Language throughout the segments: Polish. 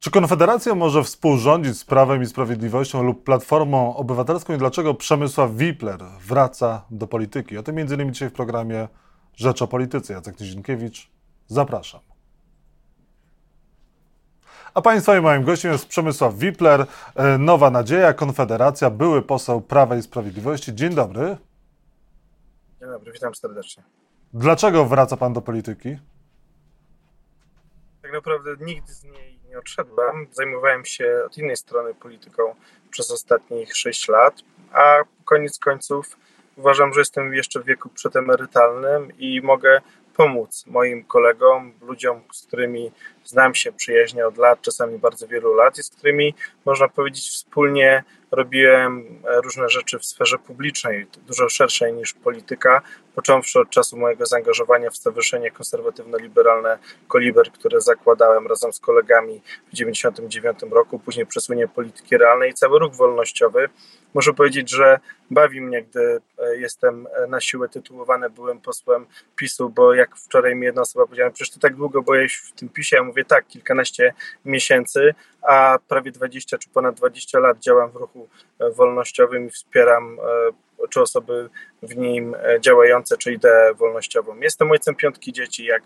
Czy Konfederacja może współrządzić z Prawem i Sprawiedliwością lub Platformą Obywatelską i dlaczego Przemysław Wipler wraca do polityki? O tym m.in. dzisiaj w programie Rzecz o Polityce. Jacek Nizinkiewicz, zapraszam. A Państwa i moim gościem jest Przemysław Wipler, e, Nowa Nadzieja, Konfederacja, były poseł Prawa i Sprawiedliwości. Dzień dobry. Dzień dobry, witam serdecznie. Dlaczego wraca Pan do polityki? Tak naprawdę nigdy z niej nie odszedłem. Zajmowałem się od innej strony polityką przez ostatnich 6 lat, a koniec końców uważam, że jestem jeszcze w wieku przedemerytalnym i mogę pomóc moim kolegom, ludziom, z którymi znam się przyjaźnie od lat, czasami bardzo wielu lat i z którymi można powiedzieć wspólnie robiłem różne rzeczy w sferze publicznej, dużo szerszej niż polityka, począwszy od czasu mojego zaangażowania w Stowarzyszenie Konserwatywno-Liberalne Koliber, które zakładałem razem z kolegami w 1999 roku, później przesunięcie polityki realnej i cały ruch wolnościowy. Muszę powiedzieć, że bawi mnie, gdy e, jestem e, na siłę tytułowany byłem posłem PiSu, bo jak wczoraj mi jedna osoba powiedziała, przecież ty tak długo byłeś w tym PiSie, ja mówię tak, kilkanaście miesięcy, a prawie 20 czy ponad 20 lat działam w ruchu e, wolnościowym i wspieram czy osoby w nim działające, czy ideę wolnościową. Jestem ojcem piątki dzieci, jak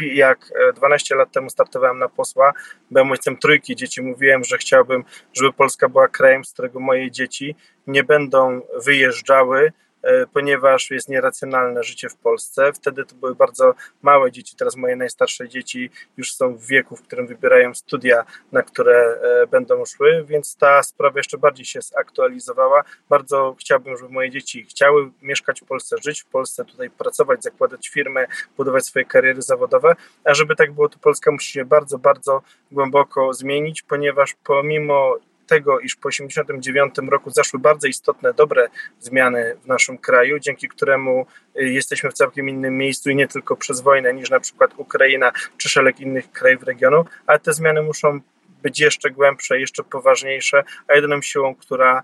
jak 12 lat temu startowałem na posła, byłem ojcem trójki dzieci, mówiłem, że chciałbym, żeby Polska była krajem, z którego moje dzieci nie będą wyjeżdżały, E, ponieważ jest nieracjonalne życie w Polsce. Wtedy to były bardzo małe dzieci, teraz moje najstarsze dzieci już są w wieku, w którym wybierają studia, na które e, będą szły, więc ta sprawa jeszcze bardziej się zaktualizowała. Bardzo chciałbym, żeby moje dzieci chciały mieszkać w Polsce, żyć w Polsce, tutaj pracować, zakładać firmy, budować swoje kariery zawodowe, a żeby tak było, to Polska musi się bardzo, bardzo głęboko zmienić, ponieważ pomimo tego, iż po 1989 roku zaszły bardzo istotne, dobre zmiany w naszym kraju, dzięki któremu y, jesteśmy w całkiem innym miejscu i nie tylko przez wojnę niż na przykład Ukraina czy szereg innych krajów regionu, ale te zmiany muszą być jeszcze głębsze, jeszcze poważniejsze, a jedyną siłą, która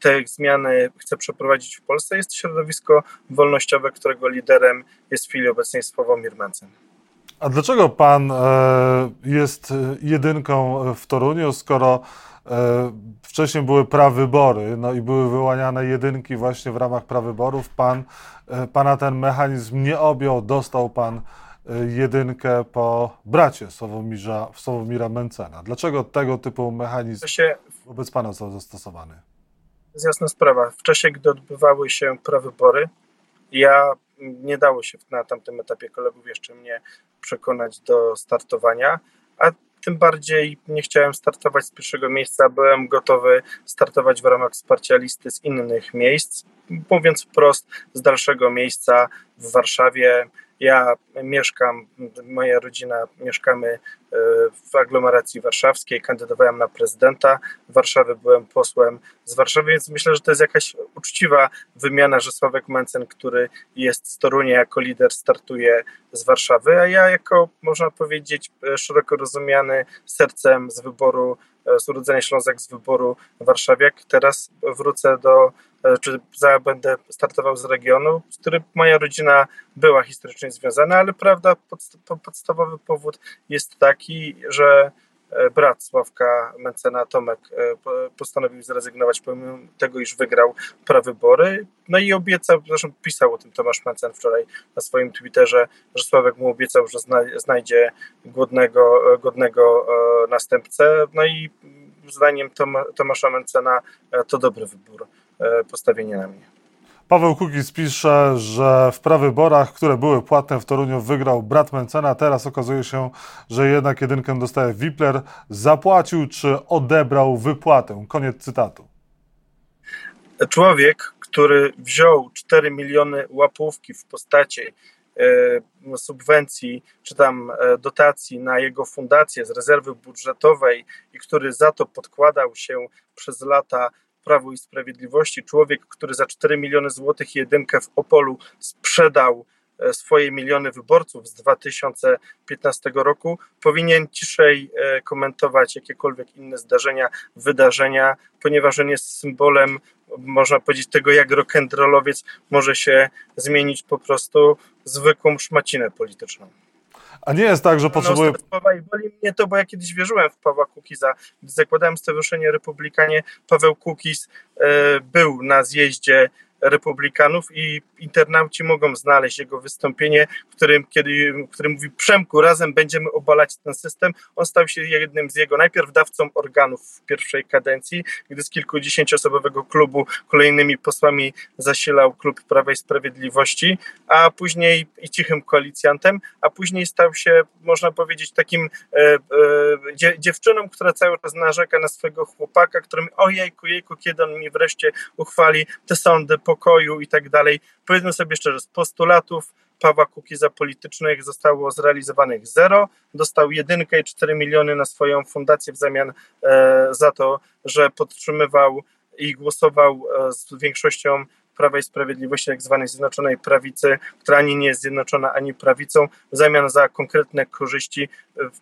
te zmiany chce przeprowadzić w Polsce jest środowisko wolnościowe, którego liderem jest w chwili obecnej Sławomir Mencen. A dlaczego pan e, jest jedynką w Toruniu, skoro E, wcześniej były prawybory, no i były wyłaniane jedynki właśnie w ramach prawyborów. Pan, e, pana ten mechanizm nie objął, dostał pan e, jedynkę po bracie Sławomirza, Sławomira Mencena. Dlaczego tego typu mechanizm wobec pana został zastosowany? To jest jasna sprawa. W czasie, gdy odbywały się prawybory, ja nie dało się na tamtym etapie kolegów jeszcze mnie przekonać do startowania, a tym bardziej nie chciałem startować z pierwszego miejsca, byłem gotowy startować w ramach wsparcia listy z innych miejsc, mówiąc wprost, z dalszego miejsca w Warszawie. Ja mieszkam, moja rodzina mieszkamy e, w aglomeracji warszawskiej, kandydowałem na prezydenta. Warszawy, byłem posłem z Warszawy, więc myślę, że to jest jakaś uczciwa wymiana, że Sławek Mencen, który jest z Torunia jako lider, startuje z Warszawy, a ja jako, można powiedzieć, szeroko rozumiany sercem z wyboru, e, z urodzenia Ślązak z wyboru Warszawiak, teraz wrócę do E, czy będę startował z regionu, z którym moja rodzina była historycznie związana, ale prawda, podstawowy powód jest taki, że e, brat Sławka Mencena, Tomek, e, postanowił zrezygnować pomimo tego, iż wygrał prawybory. No i obiecał, zresztą pisał o tym Tomasz Mencen wczoraj na swoim Twitterze, że Sławek mu obiecał, że znajdzie godnego, godnego następcę. No i zdaniem Tomasza Mencena to dobry wybór E, postawienie na mnie. Paweł Kukiz pisze, że w prawyborach, które były płatne w Toruniu, wygrał brat Mencena. Teraz okazuje się, że jednak jedynkę dostaje Wipler. Zapłacił czy odebrał wypłatę? Koniec cytatu. Człowiek, który wziął 4 miliony łapówki w postaci e, subwencji czy tam e, dotacji na jego fundację z rezerwy budżetowej i który za to podkładał się przez lata Prawu i Sprawiedliwości, człowiek, który za 4 miliony złotych jedynkę w Opolu sprzedał e, swoje miliony wyborców z 2015 roku, powinien ciszej e, komentować jakiekolwiek inne zdarzenia, wydarzenia, ponieważ on jest symbolem, można powiedzieć, tego, jak rock'n'rollowiec może się zmienić po prostu zwykłą szmacinę polityczną. A nie jest tak, że potrzebuje... No, I boli mnie to, bo ja kiedyś wierzyłem w Pawła Kukiza. Gdy zakładałem Stowarzyszenie Republikanie, Paweł Kukiz e, był na zjeździe republikanów i internauci mogą znaleźć jego wystąpienie, w którym, kiedy, w którym mówi Przemku, razem będziemy obalać ten system. On stał się jednym z jego najpierw dawcą organów w pierwszej kadencji, gdy z kilkudziesięcioosobowego klubu kolejnymi posłami zasilał klub Prawa i Sprawiedliwości, a później i cichym koalicjantem, a później stał się, można powiedzieć, takim e, e, dziewczyną, która cały czas narzeka na swojego chłopaka, którym ojejku, jejku, kiedy on mi wreszcie uchwali te sądy pokoju i tak dalej. Powiedzmy sobie szczerze, z postulatów Pawła Kukiza politycznych zostało zrealizowanych zero. Dostał jedynkę i 4 miliony na swoją fundację w zamian e, za to, że podtrzymywał i głosował e, z większością Prawa i Sprawiedliwości, tak zwanej Zjednoczonej Prawicy, która ani nie jest zjednoczona, ani prawicą, w zamian za konkretne korzyści,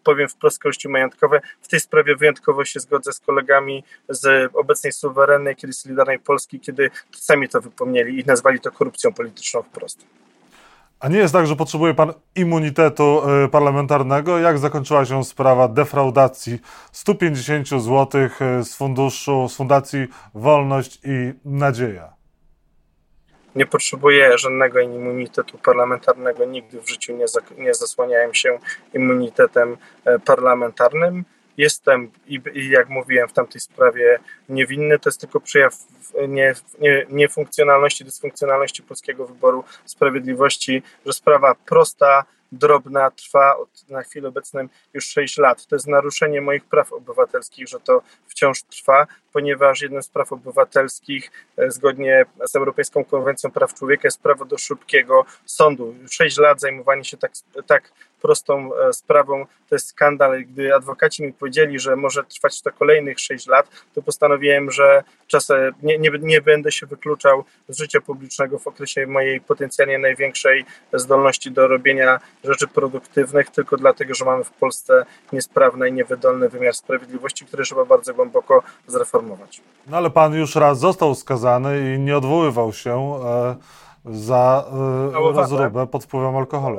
powiem wprost korzyści majątkowe. W tej sprawie wyjątkowo się zgodzę z kolegami z obecnej suwerennej, kiedy Solidarnej Polski, kiedy sami to wypomnieli i nazwali to korupcją polityczną wprost. A nie jest tak, że potrzebuje pan immunitetu y, parlamentarnego? Jak zakończyła się sprawa defraudacji 150 zł y, z funduszu, z Fundacji Wolność i Nadzieja? Nie potrzebuję żadnego immunitetu parlamentarnego, nigdy w życiu nie, nie zasłaniałem się immunitetem e, parlamentarnym. Jestem i, i, jak mówiłem w tamtej sprawie niewinny, to jest tylko przejaw nie, nie, niefunkcjonalności, dysfunkcjonalności polskiego wyboru sprawiedliwości, że sprawa prosta, drobna trwa od, na chwilę obecną już 6 lat. To jest naruszenie moich praw obywatelskich, że to wciąż trwa, ponieważ jednym z praw obywatelskich, e, zgodnie z Europejską Konwencją Praw Człowieka, jest prawo do szybkiego sądu. 6 lat zajmowanie się tak, tak prostą e, sprawą to jest skandal. Gdy adwokaci mi powiedzieli, że może trwać to kolejnych 6 lat, to postanowiłem, że czasem nie, nie, nie będę się wykluczał z życia publicznego w okresie mojej potencjalnie największej zdolności do robienia rzeczy produktywnych, tylko dlatego, że mamy w Polsce niesprawny i niewydolny wymiar sprawiedliwości, który trzeba bardzo głęboko zreformować. No ale pan już raz został skazany i nie odwoływał się e, za rozróbę pod wpływem alkoholu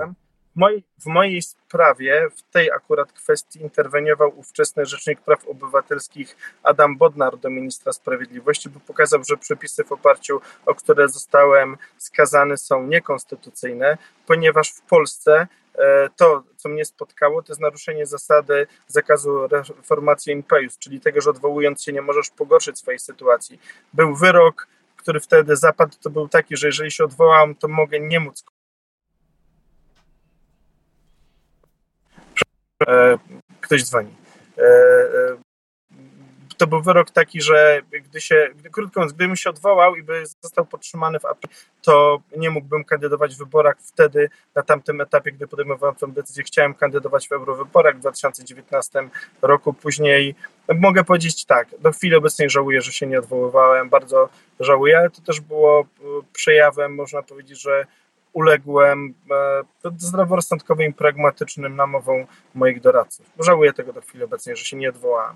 w mojej sprawie, w tej akurat kwestii interweniował ówczesny Rzecznik Praw Obywatelskich Adam Bodnar do ministra sprawiedliwości, bo pokazał, że przepisy w oparciu o które zostałem skazany są niekonstytucyjne, ponieważ w Polsce e, to, co mnie spotkało, to jest naruszenie zasady zakazu reformacji impejus, czyli tego, że odwołując się nie możesz pogorszyć swojej sytuacji. Był wyrok, który wtedy zapadł, to był taki, że jeżeli się odwołam, to mogę nie móc ktoś dzwoni. E, e, to był wyrok taki, że gdy się, krótko mówiąc, gdybym się odwołał i by został podtrzymany w apel, to nie mógłbym kandydować w wyborach wtedy, na tamtym etapie, gdy podejmowałem tę decyzję, chciałem kandydować w eurowyborach w 2019 roku. Później mogę powiedzieć tak, do chwili obecnej żałuję, że się nie odwoływałem, bardzo żałuję, ale to też było przejawem, można powiedzieć, że uległem e, zdroworozsądkowym i pragmatycznym namowom moich doradców. Żałuję tego do chwili obecnej, że się nie odwołałem.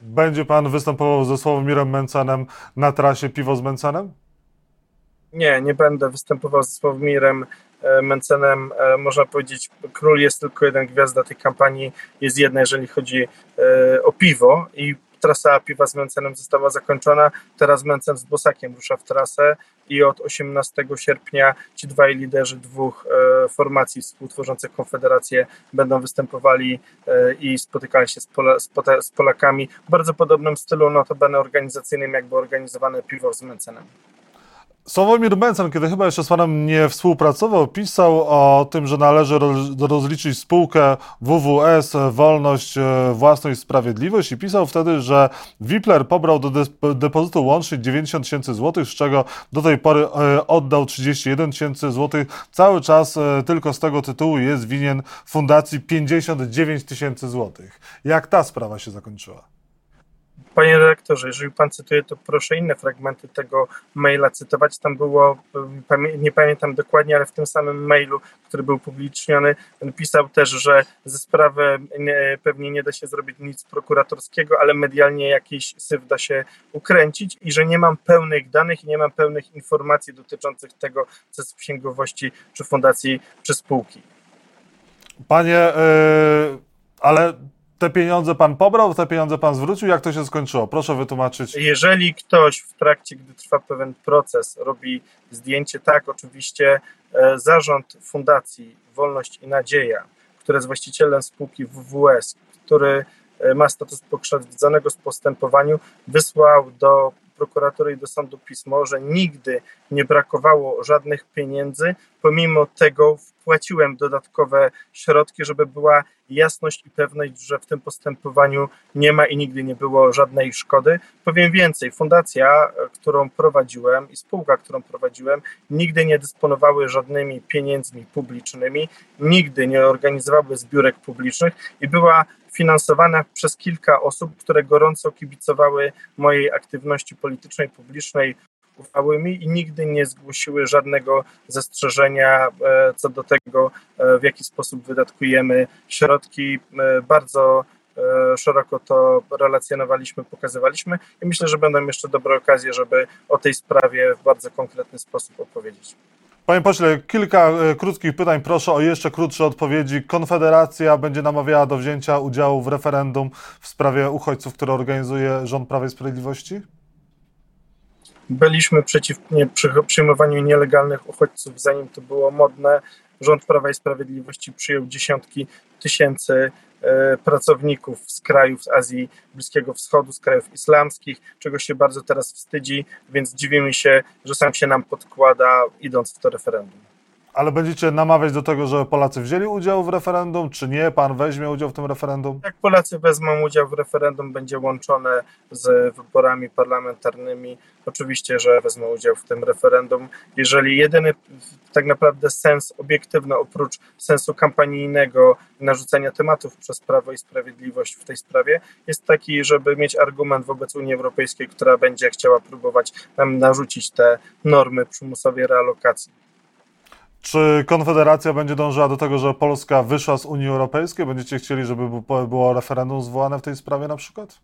Będzie pan występował ze Sławomirem Mencenem na trasie Piwo z Mencenem? Nie, nie będę występował ze Sławomirem e, Mencenem. E, można powiedzieć, król jest tylko jeden, gwiazda tej kampanii jest jedna, jeżeli chodzi o piwo i trasa piwa z Mencenem została zakończona. Teraz Mencen z Bosakiem rusza w trasę i od 18 sierpnia ci dwaj liderzy dwóch e, formacji współtworzących Konfederację będą występowali e, i spotykali się z, Pola, z, Polakami w bardzo podobnym stylu, notabene organizacyjnym, jakby organizowane piwo z Mencenem. Sławomir Mencen, kiedy chyba jeszcze z panem nie współpracował, pisał o tym, że należy rozliczyć spółkę WWS Wolność, e, Własność, Sprawiedliwość i pisał wtedy, że Wipler pobrał do depozytu łącznie 90 tysięcy złotych, z czego do tej pory e, oddał 31 tysięcy złotych. Cały czas e, tylko z tego tytułu jest winien fundacji 59 tysięcy złotych. Jak ta sprawa się zakończyła? Panie redaktorze, jeżeli pan cytuje, to proszę inne fragmenty tego maila cytować. Tam było, nie pamiętam dokładnie, ale w tym samym mailu, który był publiczniony, pisał też, że ze sprawy pewnie nie da się zrobić nic prokuratorskiego, ale medialnie jakiś syf da się ukręcić i że nie mam pełnych danych i nie mam pełnych informacji dotyczących tego, co jest w księgowości czy fundacji, czy spółki. Panie, yy, ale te pieniądze pan pobrał, te pieniądze pan zwrócił? Jak to się skończyło? Proszę wytłumaczyć. Jeżeli ktoś w trakcie, gdy trwa pewien proces, robi zdjęcie, tak, oczywiście e, zarząd Fundacji Wolność i Nadzieja, który jest właścicielem spółki WWS, który e, ma status pokrzywdzonego z postępowaniu, wysłał do prokuratury i do sądu pismo, że nigdy nie brakowało żadnych pieniędzy, pomimo tego wpłaciłem dodatkowe środki, żeby była jasność i pewność, że w tym postępowaniu nie ma i nigdy nie było żadnej szkody. Powiem więcej, fundacja, którą prowadziłem i spółka, którą prowadziłem, nigdy nie dysponowały żadnymi pieniędzmi publicznymi, nigdy nie organizowały zbiórek publicznych i była finansowana przez kilka osób, które gorąco kibicowały mojej aktywności politycznej, publicznej, ufały mi i nigdy nie zgłosiły żadnego zastrzeżenia e, co do tego, e, w jaki sposób wydatkujemy środki. E, bardzo szeroko to relacjonowaliśmy, pokazywaliśmy i myślę, że będą jeszcze dobre okazje, żeby o tej sprawie w bardzo konkretny sposób opowiedzieć. Panie pośle, kilka krótkich pytań. Proszę o jeszcze krótsze odpowiedzi. Konfederacja będzie namawiała do wzięcia udziału w referendum w sprawie uchodźców, które organizuje rząd Prawa i Sprawiedliwości? Byliśmy przeciw nie, przyjmowaniu nielegalnych uchodźców, zanim to było modne. Rząd Prawa i Sprawiedliwości przyjął dziesiątki tysięcy e, pracowników z krajów z Azji Bliskiego Wschodu, z krajów islamskich, czego się bardzo teraz wstydzi, więc dziwimy się, że sam się nam podkłada, idąc w to referendum. Ale będziecie namawiać do tego, że Polacy wzięli udział w referendum, czy nie? Pan weźmie udział w tym referendum? Jak Polacy wezmą udział w referendum, będzie łączone z wyborami parlamentarnymi. Oczywiście, że wezmą udział w tym referendum. Jeżeli jedyny tak naprawdę sens obiektywny, oprócz sensu kampanijnego narzucania tematów przez Prawo i Sprawiedliwość w tej sprawie, jest taki, żeby mieć argument wobec Unii Europejskiej, która będzie chciała próbować nam narzucić te normy przymusowej realokacji. Czy Konfederacja będzie dążyła do tego, że Polska wyszła z Unii Europejskiej? Będziecie chcieli, żeby było referendum zwołane w tej sprawie na przykład?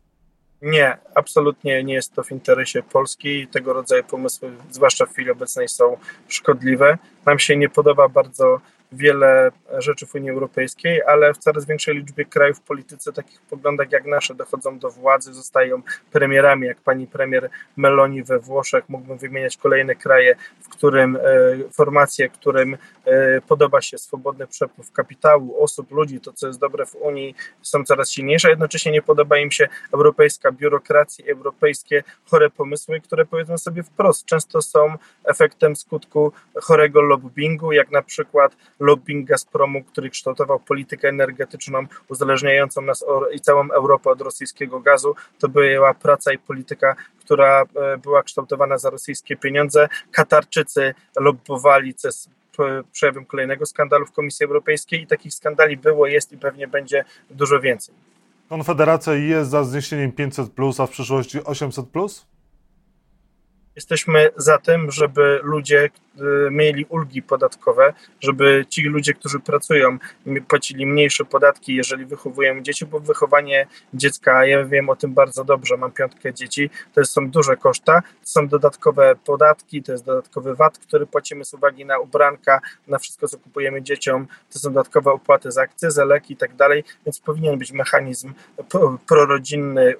Nie, absolutnie nie jest to w interesie Polski. Tego rodzaju pomysły, zwłaszcza w chwili obecnej, są szkodliwe. Nam się nie podoba bardzo wiele rzeczy w Unii Europejskiej, ale w coraz większej liczbie krajów w polityce takich poglądach jak nasze dochodzą do władzy, zostają premierami, jak pani premier Meloni we Włoszech. Mógłbym wymieniać kolejne kraje, w którym e, formacje, którym e, podoba się swobodny przepływ kapitału, osób, ludzi, to co jest dobre w Unii, są coraz silniejsze, jednocześnie nie podoba im się europejska biurokracja, europejskie chore pomysły, które powiedzmy sobie wprost, często są efektem skutku chorego lobbingu, jak na przykład lobbying Gazpromu, który kształtował politykę energetyczną uzależniającą nas i całą Europę od rosyjskiego gazu. To była praca i polityka, która e, była kształtowana za rosyjskie pieniądze. Katarczycy lobbowali, jest przejawem kolejnego skandalu w Komisji Europejskiej i takich skandali było, jest i pewnie będzie dużo więcej. Konfederacja jest za zniesieniem 500, a w przyszłości 800? Jesteśmy za tym, żeby ludzie y, mieli ulgi podatkowe, żeby ci ludzie, którzy pracują, płacili mniejsze podatki, jeżeli wychowujemy dzieci, bo wychowanie dziecka, ja wiem o tym bardzo dobrze, mam piątkę dzieci, to są duże koszta, są dodatkowe podatki, to jest dodatkowy VAT, który płacimy z uwagi na ubranka, na wszystko, co kupujemy dzieciom, to są dodatkowe opłaty za akcyzę, leki i tak dalej, więc powinien być mechanizm prorodzinny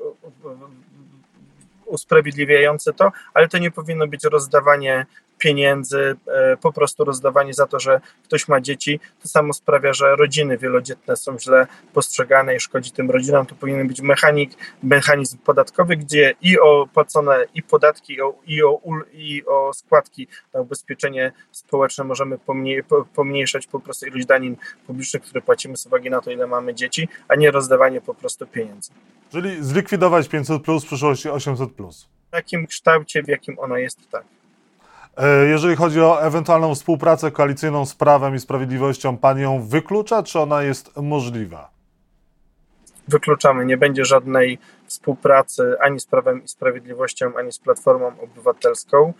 usprawiedliwiające to, ale to nie powinno być rozdawanie pieniędzy, e, po prostu rozdawanie za to, że ktoś ma dzieci. To samo sprawia, że rodziny wielodzietne są źle postrzegane i szkodzi tym rodzinom. To powinien być mechanik, mechanizm podatkowy, gdzie i opłacone i podatki, i o, i o składki na ubezpieczenie społeczne możemy pomniejszać po prostu ilość danin publicznych, które płacimy z uwagi na to, ile mamy dzieci, a nie rozdawanie po prostu pieniędzy. Czyli zlikwidować 500 plus w przyszłości 800 plus. W takim kształcie, w jakim ono jest, tak. E, jeżeli chodzi o ewentualną współpracę koalicyjną z Prawem i Sprawiedliwością, Pan ją wyklucza, czy ona jest możliwa? Wykluczamy. Nie będzie żadnej współpracy ani z Prawem i Sprawiedliwością, ani z Platformą Obywatelską.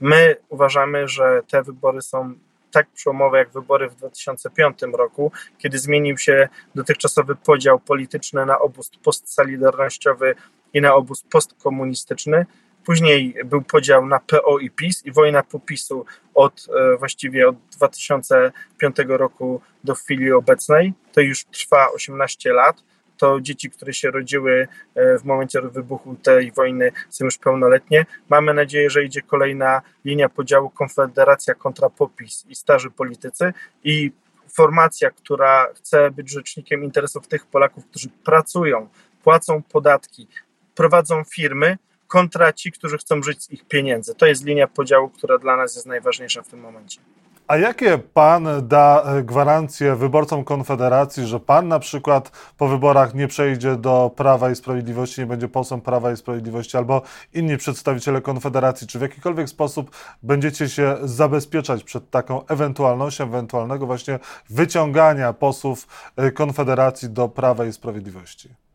My uważamy, że te wybory są tak przełomowe jak wybory w 2005 roku, kiedy zmienił się dotychczasowy podział polityczny na obóz postsolidarnościowy i na obóz postkomunistyczny Później był podział na PO i PiS i wojna popisu od właściwie od 2005 roku do chwili obecnej. To już trwa 18 lat to dzieci, które się rodziły w momencie wybuchu tej wojny, są już pełnoletnie. Mamy nadzieję, że idzie kolejna linia podziału Konfederacja kontra popis i starzy politycy i formacja, która chce być rzecznikiem interesów tych Polaków, którzy pracują, płacą podatki, prowadzą firmy, kontra ci, którzy chcą żyć z ich pieniędzy. To jest linia podziału, która dla nas jest najważniejsza w tym momencie. A jakie pan da e, gwarancje wyborcom Konfederacji, że pan na przykład po wyborach nie przejdzie do Prawa i Sprawiedliwości, nie będzie posłem Prawa i Sprawiedliwości, albo inni przedstawiciele Konfederacji? Czy w jakikolwiek sposób będziecie się zabezpieczać przed taką ewentualnością, ewentualnego właśnie wyciągania posłów e, Konfederacji do Prawa i Sprawiedliwości?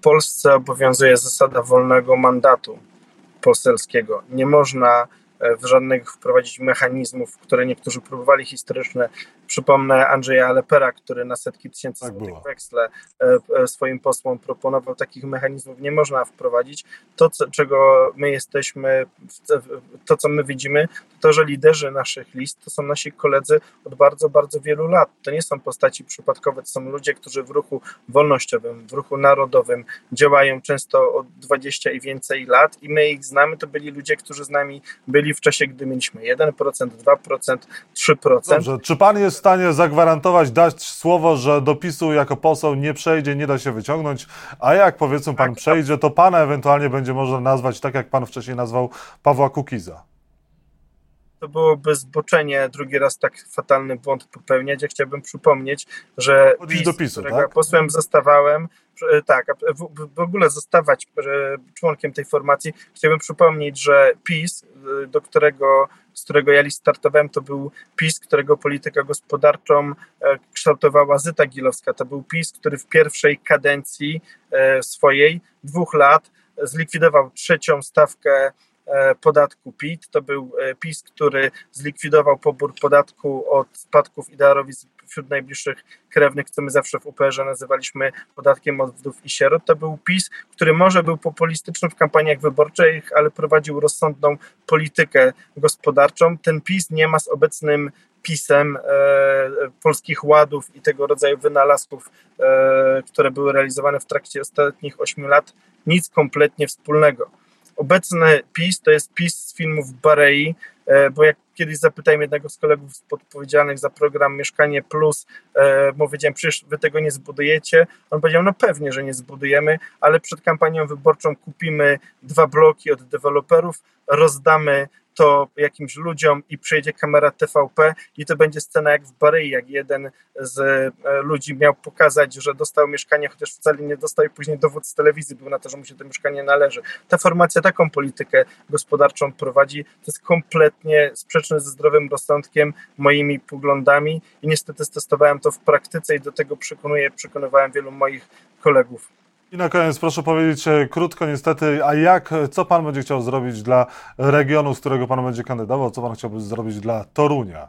Polsce obowiązuje zasada wolnego mandatu poselskiego. Nie można w żadnych wprowadzić mechanizmów, które niektórzy próbowali historyczne. Przypomnę Andrzeja Lepera, który na setki tysięcy tak złotych weksle e, e, swoim posłom proponował. Takich mechanizmów nie można wprowadzić. To, co, czego my jesteśmy, to, co my widzimy, to, to, że liderzy naszych list to są nasi koledzy od bardzo, bardzo wielu lat. To nie są postaci przypadkowe, to są ludzie, którzy w ruchu wolnościowym, w ruchu narodowym działają często od 20 i więcej lat i my ich znamy. To byli ludzie, którzy z nami byli w czasie, gdy mieliśmy 1%, 2%, 3%. Dobrze. Czy pan jest w stanie zagwarantować, dać słowo, że do PiSu jako poseł nie przejdzie, nie da się wyciągnąć, a jak powiedzmy pan tak, przejdzie, to pana ewentualnie będzie można nazwać tak, jak pan wcześniej nazwał Pawła Kukiza? To byłoby zboczenie drugi raz tak fatalny błąd popełniać. Ja chciałbym przypomnieć, że PiS, do PiSu, którego tak? posłem zostawałem, e, tak, w, ogóle zostawać e, członkiem tej formacji, chciałbym przypomnieć, że PiS, e, do którego z którego ja list startowałem, to był PiS, którego politykę gospodarczą kształtowała Zyta Gilowska. To był PiS, który w pierwszej kadencji swojej, dwóch lat, zlikwidował trzecią stawkę E, podatku PIT. To był e, PiS, który zlikwidował pobór podatku od spadków i darowizn wśród najbliższych krewnych, co my zawsze w UPR nazywaliśmy podatkiem od wdów i sierot. To był PiS, który może był populistyczny w kampaniach wyborczych, ale prowadził rozsądną politykę gospodarczą. Ten PiS nie ma z obecnym pisem e, polskich ładów i tego rodzaju wynalazków, e, które były realizowane w trakcie ostatnich ośmiu lat, nic kompletnie wspólnego obecny PiS to jest PiS z filmów Barei, e, bo jak kiedyś zapytałem jednego z kolegów odpowiedzialnych za program Mieszkanie Plus, e, powiedziałem, przecież wy tego nie zbudujecie. On powiedział, no pewnie, że nie zbudujemy, ale przed kampanią wyborczą kupimy dwa bloki od deweloperów, rozdamy to jakimś ludziom i przyjedzie kamera TVP i to będzie scena jak w Barei, jak jeden z e, ludzi miał pokazać, że dostał mieszkanie, chociaż wcale nie dostał i później dowód z telewizji był na to, że mu się to mieszkanie należy. Ta formacja taką politykę gospodarczą prowadzi, to jest kompletnie sprzeczne ze zdrowym rozsądkiem, moimi poglądami i niestety stestowałem to w praktyce i do tego przekonuję, przekonywałem wielu moich kolegów. I na koniec proszę powiedzieć e, krótko niestety, a jak, co pan będzie chciał zrobić dla regionu, z którego pan będzie kandydował, co pan chciałby zrobić dla Torunia?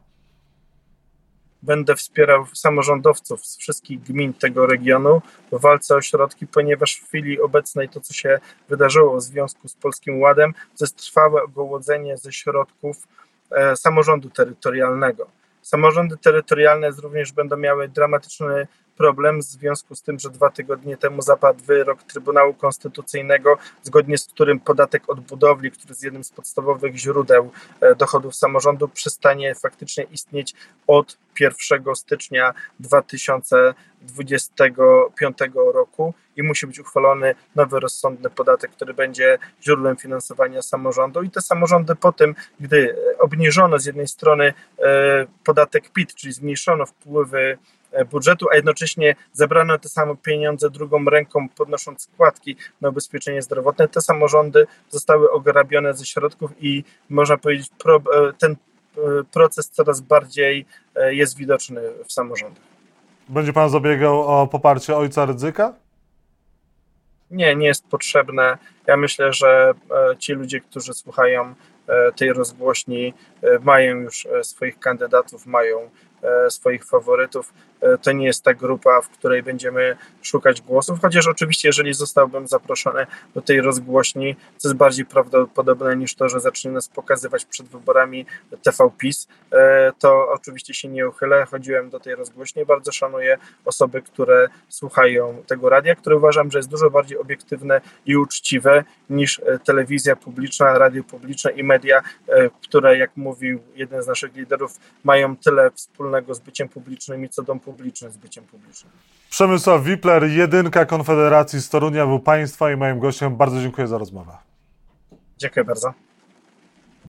Będę wspierał samorządowców z wszystkich gmin tego regionu w walce o środki, ponieważ w chwili obecnej to, co się wydarzyło w związku z Polskim Ładem, to jest trwałe ogołodzenie ze środków e, samorządu terytorialnego. Samorządy terytorialne również będą miały dramatyczny problem w związku z tym, że dwa tygodnie temu zapadł wyrok Trybunału Konstytucyjnego, zgodnie z którym podatek od budowli, który jest jednym z podstawowych źródeł e, dochodów samorządu, przestanie faktycznie istnieć od 1 stycznia 2025 roku i musi być uchwalony nowy rozsądny podatek, który będzie źródłem finansowania samorządu. I te samorządy po tym, gdy obniżono z jednej strony e, podatek PIT, czyli zmniejszono wpływy E, budżetu, a jednocześnie zabrano te same pieniądze drugą ręką, podnosząc składki na ubezpieczenie zdrowotne. Te samorządy zostały ograbione ze środków i można powiedzieć, e, ten proces coraz bardziej jest widoczny w samorządach. Będzie pan zabiegał o poparcie ojca Rydzyka? Nie, nie jest potrzebne. Ja myślę, że ci ludzie, którzy słuchają tej rozgłośni, mają już swoich kandydatów, mają swoich faworytów. E, to nie jest ta grupa, w której będziemy szukać głosów, chociaż oczywiście, jeżeli zostałbym zaproszony do tej rozgłośni, co jest bardziej prawdopodobne niż to, że zacznie nas pokazywać przed wyborami TV PiS, e, to oczywiście się nie uchylę. Chodziłem do tej rozgłośni, bardzo szanuję osoby, które słuchają tego radia, które uważam, że jest dużo bardziej obiektywne i uczciwe niż e, telewizja publiczna, radio publiczne i media, które, jak mówił jeden z naszych liderów, mają tyle wspólnego z byciem publicznym i co dom publiczny z byciem publicznym. Przemysław Wipler, jedynka Konfederacji z Torunia, był Państwa i moim gościem. Bardzo dziękuję za rozmowę. Dziękuję bardzo.